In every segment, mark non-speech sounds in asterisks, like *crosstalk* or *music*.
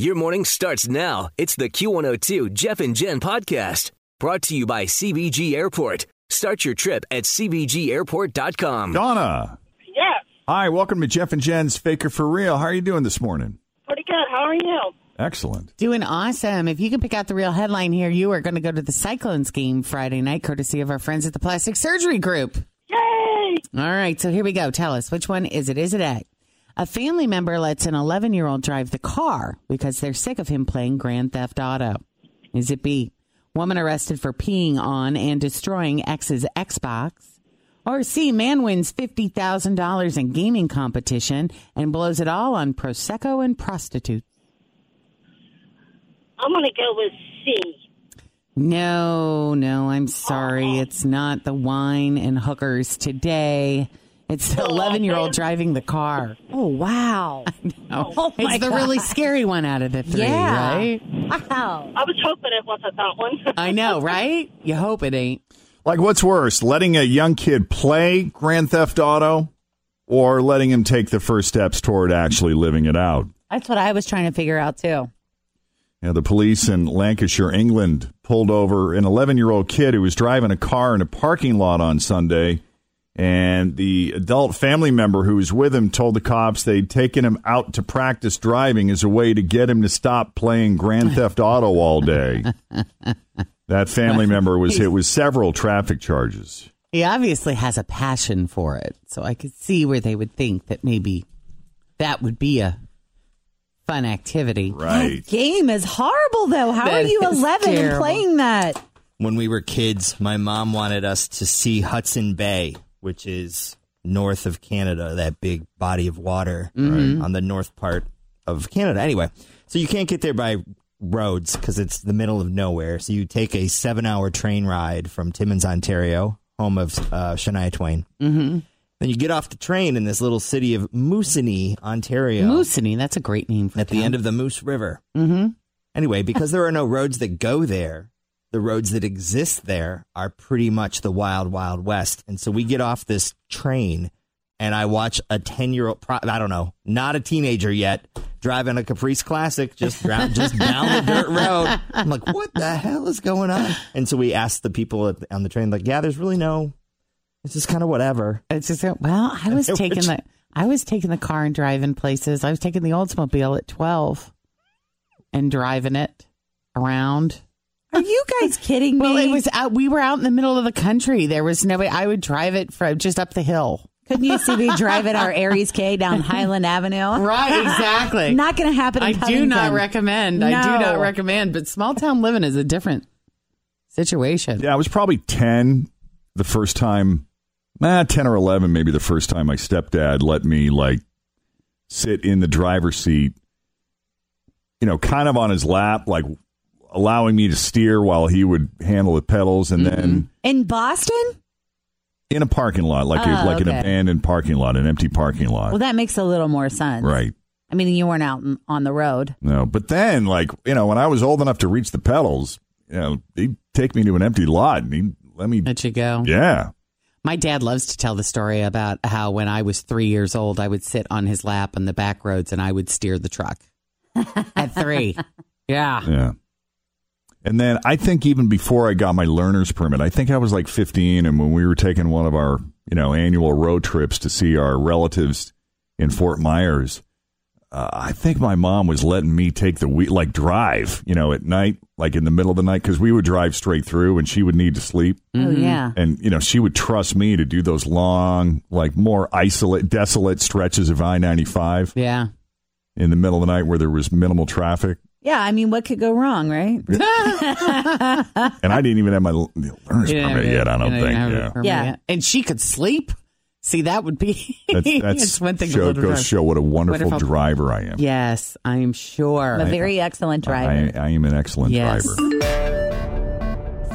Your morning starts now. It's the Q102 Jeff and Jen podcast brought to you by CVG Airport. Start your trip at CVGAirport.com. Donna. Yes. Hi, welcome to Jeff and Jen's Faker for Real. How are you doing this morning? Pretty good. How are you? Excellent. Doing awesome. If you can pick out the real headline here, you are going to go to the Cyclones game Friday night, courtesy of our friends at the Plastic Surgery Group. Yay! All right, so here we go. Tell us, which one is it? Is it A? A family member lets an 11 year old drive the car because they're sick of him playing Grand Theft Auto. Is it B? Woman arrested for peeing on and destroying ex's Xbox. Or C, man wins $50,000 in gaming competition and blows it all on Prosecco and prostitutes. I'm going to go with C. No, no, I'm sorry. It's not the wine and hookers today. It's the *laughs* 11 year old driving the car. Oh wow! *laughs* Oh, my it's the really scary one out of the three, Yeah. right? Wow! I was hoping it wasn't that one. *laughs* I know, right? You hope it ain't. Like, what's worse, letting a young kid play Grand Theft Auto or letting him take the first steps toward actually living it out? That's what I was trying to figure out too. Yeah, the police in Lancashire, England, pulled over an 11 year old kid who was driving a car in a parking lot on Sunday. And the adult family member who was with him told the cops they'd taken him out to practice driving as a way to get him to stop playing Grand *laughs* Theft Auto all day. That family member was hit with several traffic charges. He obviously has a passion for it. So I could see where they would think that maybe that would be a fun activity. Right. Game is horrible though. How are you is 11 and terrible. playing that? when we were kids, my mom wanted us to see Hudson Bay, which is north of Canada, that big body of water Mm-hmm. on the north part of Canada. Anyway, so you can't get there by roads because it's the middle of nowhere. So you take a seven hour train ride from Timmins, Ontario, home of uh, Shania Twain. Mm-hmm. Then you get off the train in this little city of Moosonee, Ontario Moosonee, that's a great name for at the end of the Moose River. Mm-hmm. Anyway, because there are no roads that go there, the roads that exist there are pretty much the wild, wild west. And so we get off this train, and I watch a ten-year-old, pro- I don't know, not a teenager yet, driving a Caprice Classic just dra- just down the dirt road. I'm like, what the hell is going on? And so we asked the people at, on the train, like, yeah, there's really no. It's just kind of whatever. It's just well, I was *laughs* taking the I was taking the car and driving places. I was taking the Oldsmobile at twelve and driving it around. Are you guys kidding me? Well, it was out. We were out in the middle of the country. There was no way I would drive it from just up the hill. Couldn't you see me driving our Aries K down *laughs* Highland Avenue? Right, exactly. *laughs* Not going to happen. In I do not Covington. recommend. I do not recommend. But small town living is a different situation. Yeah, I was probably 10 the first time, eh, 10 or 11, maybe the first time my stepdad let me like sit in the driver's seat, you know, kind of on his lap, like allowing me to steer while he would handle the pedals. And mm-hmm. then in Boston. in a parking lot, like, a, Oh, like an abandoned parking lot, an empty parking lot. Well, that makes a little more sense. right. I mean, you weren't out on the road. No, but then, like, you know, when I was old enough to reach the pedals, you know, he'd take me to an empty lot and he'd let me, Let you go. yeah. My dad loves to tell the story about how when I was three years old, I would sit on his lap on the back roads and I would steer the truck *laughs* at three. Yeah. Yeah. And then I think even before I got my learner's permit, I think I was like 15. And when we were taking one of our, you know, annual road trips to see our relatives in Fort Myers, uh, I think my mom was letting me take the wheel, like drive, you know, at night, like in the middle of the night, because we would drive straight through and she would need to sleep. Mm-hmm. Oh yeah. And, you know, she would trust me to do those long, like more isolate, desolate stretches of I 95 Yeah. in the middle of the night where there was minimal traffic. Yeah, I mean, what could go wrong, right? *laughs* And I didn't even have my l- learner's You didn't permit have yet, I don't you didn't think. have a Yeah. permit Yeah. yet. And she could sleep. See, that would be. That's, *laughs* that's it's one thing to show, let her goes drive. to show what a wonderful Wonderful. driver I am. Yes, I'm sure. A very excellent driver. I, I am an excellent Yes. driver.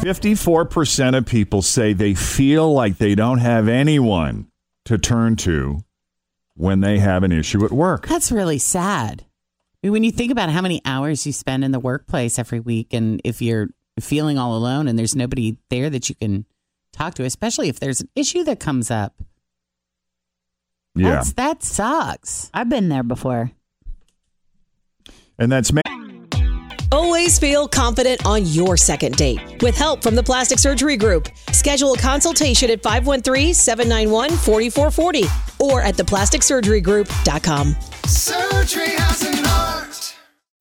54% of people say they feel like they don't have anyone to turn to when they have an issue at work. That's really sad. I mean, when you think about how many hours you spend in the workplace every week, and if you're feeling all alone and there's nobody there that you can talk to, especially if there's an issue that comes up, Yeah. that's, that sucks. I've been there before. And that's me. Always feel confident on your second date. With help from the Plastic Surgery Group, schedule a consultation at 513-791-4440 or at theplasticsurgerygroup.com. Surgery has an art.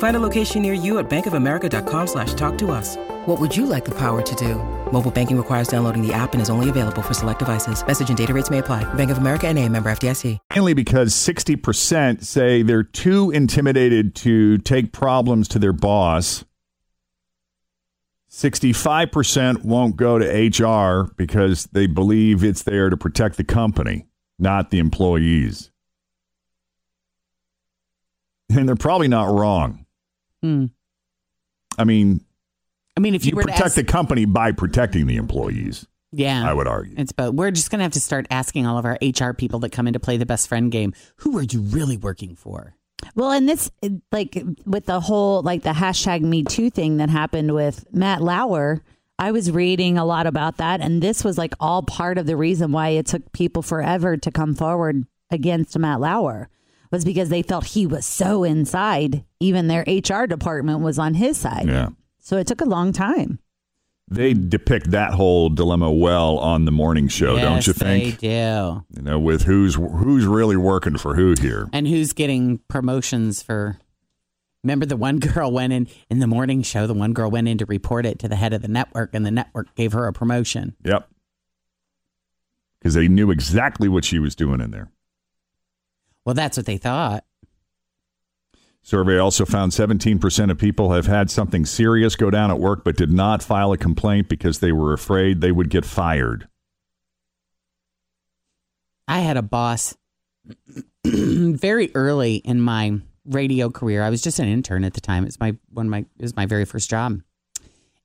Find a location near you at bankofamerica.com slash talk to us. What would you like the power to do? Mobile banking requires downloading the app and is only available for select devices. Message and data rates may apply. Bank of America and a member FDIC. mainly because 60% say they're too intimidated to take problems to their boss. 65% won't go to HR because they believe it's there to protect the company, not the employees. And they're probably not wrong. Hmm. I mean, I mean, if you, you were to protect ask, the company by protecting the employees, yeah, I would argue. It's both. We're just going to have to start asking all of our HR people that come in to play the best friend game, who are you really working for? Well, and this, like, with the whole, like, the hashtag Me Too thing that happened with Matt Lauer, I was reading a lot about that. And this was, like, all part of the reason why it took people forever to come forward against Matt Lauer was because they felt he was so inside. Even their HR department was on his side. Yeah. So it took a long time. They depict that whole dilemma well on the morning show, don't you think? They do. you know, with who's who's really working for who here. And who's getting promotions for? Remember, the one *laughs* girl went in in the morning show. The one girl went in to report it to the head of the network, and the network gave her a promotion. Yep. Because they knew exactly what she was doing in there. Well, that's what they thought. Survey also found 17% of people have had something serious go down at work but did not file a complaint because they were afraid they would get fired. I had a boss *clears throat* very early in my radio career. I was just an intern at the time. It's my one my it was my very first job.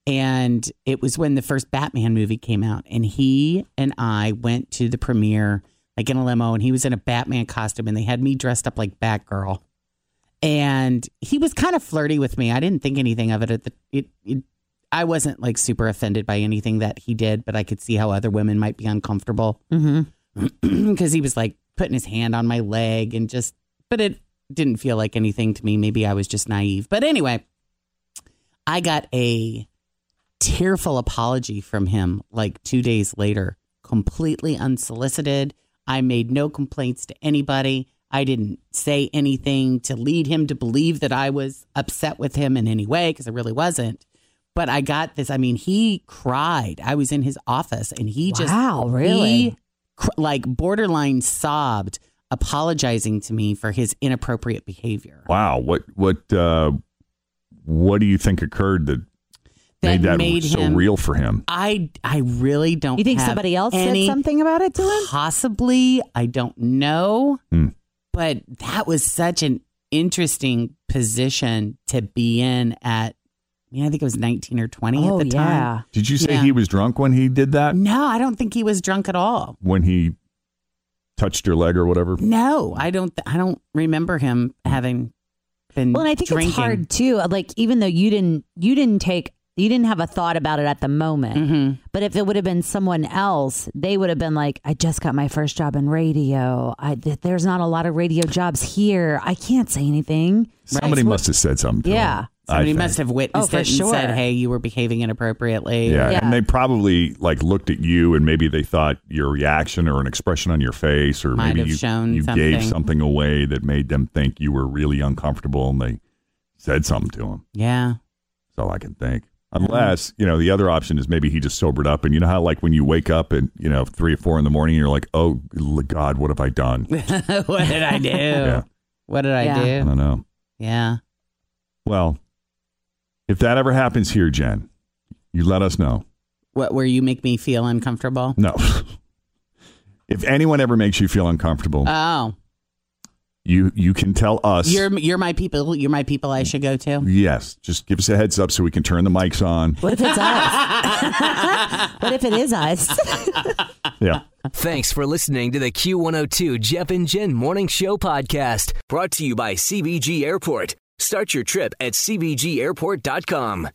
And it was when the first Batman movie came out and he and I went to the premiere like in a limo and he was in a Batman costume and they had me dressed up like Batgirl. And he was kind of flirty with me. I didn't think anything of it at the it, it I wasn't like super offended by anything that he did, but I could see how other women might be uncomfortable Mm-hmm. *clears throat* because he was like putting his hand on my leg and just, but it didn't feel like anything to me. Maybe I was just naive. But anyway, I got a tearful apology from him like two days later, completely unsolicited. I made no complaints to anybody. I didn't say anything to lead him to believe that I was upset with him in any way because I really wasn't. But I got this. I mean, he cried. I was in his office and he just Wow, really? he cr- like borderline sobbed, apologizing to me for his inappropriate behavior. Wow, what what uh, what do you think occurred that, That made that made so him- real for him? I I really don't. You think have somebody else any- said something about it to him? Possibly, I don't know. Hmm. But that was such an interesting position to be in at. I mean, I think it was nineteen or twenty Oh, at the time. yeah. Did you say Yeah. he was drunk when he did that? No, I don't think he was drunk at all. When he touched your leg or whatever? No, I don't. I don't remember him having been. Well, and I think drinking. it's hard too. Like even though you didn't you didn't take you didn't have a thought about it at the moment. Mm-hmm. But if it would have been someone else, they would have been like, I just got my first job in radio. I, th- there's not a lot of radio jobs here. I can't say anything. Somebody must have said something. To Yeah. him, I Somebody think. must have witnessed Oh, it and sure. said, "Hey, you were behaving inappropriately." Yeah, Yeah. and they probably like looked at you, and maybe they thought your reaction or an expression on your face, or Might maybe have you shown you gave something. something away that made them think you were really uncomfortable, and they said something to him. Yeah. That's all I can think. Unless mm-hmm. you know the other option is maybe he just sobered up, and you know how like when you wake up at you know three or four in the morning, you're like, oh God, what have I done? *laughs* what did I do? Yeah. What did I Yeah. I do? don't know. Yeah. Well, if that ever happens here, Jen, you let us know. What where you make me feel uncomfortable? No. *laughs* if anyone ever makes you feel uncomfortable, Oh, you you can tell us. you're you're my people. You're my people. I should go to. yes, just give us a heads up so we can turn the mics on. What if it's us? *laughs* what if it is us? Yeah. Thanks for listening to the Q102 Jeff and Jen Morning Show podcast, brought to you by CVG Airport. Start your trip at CVGAirport.com.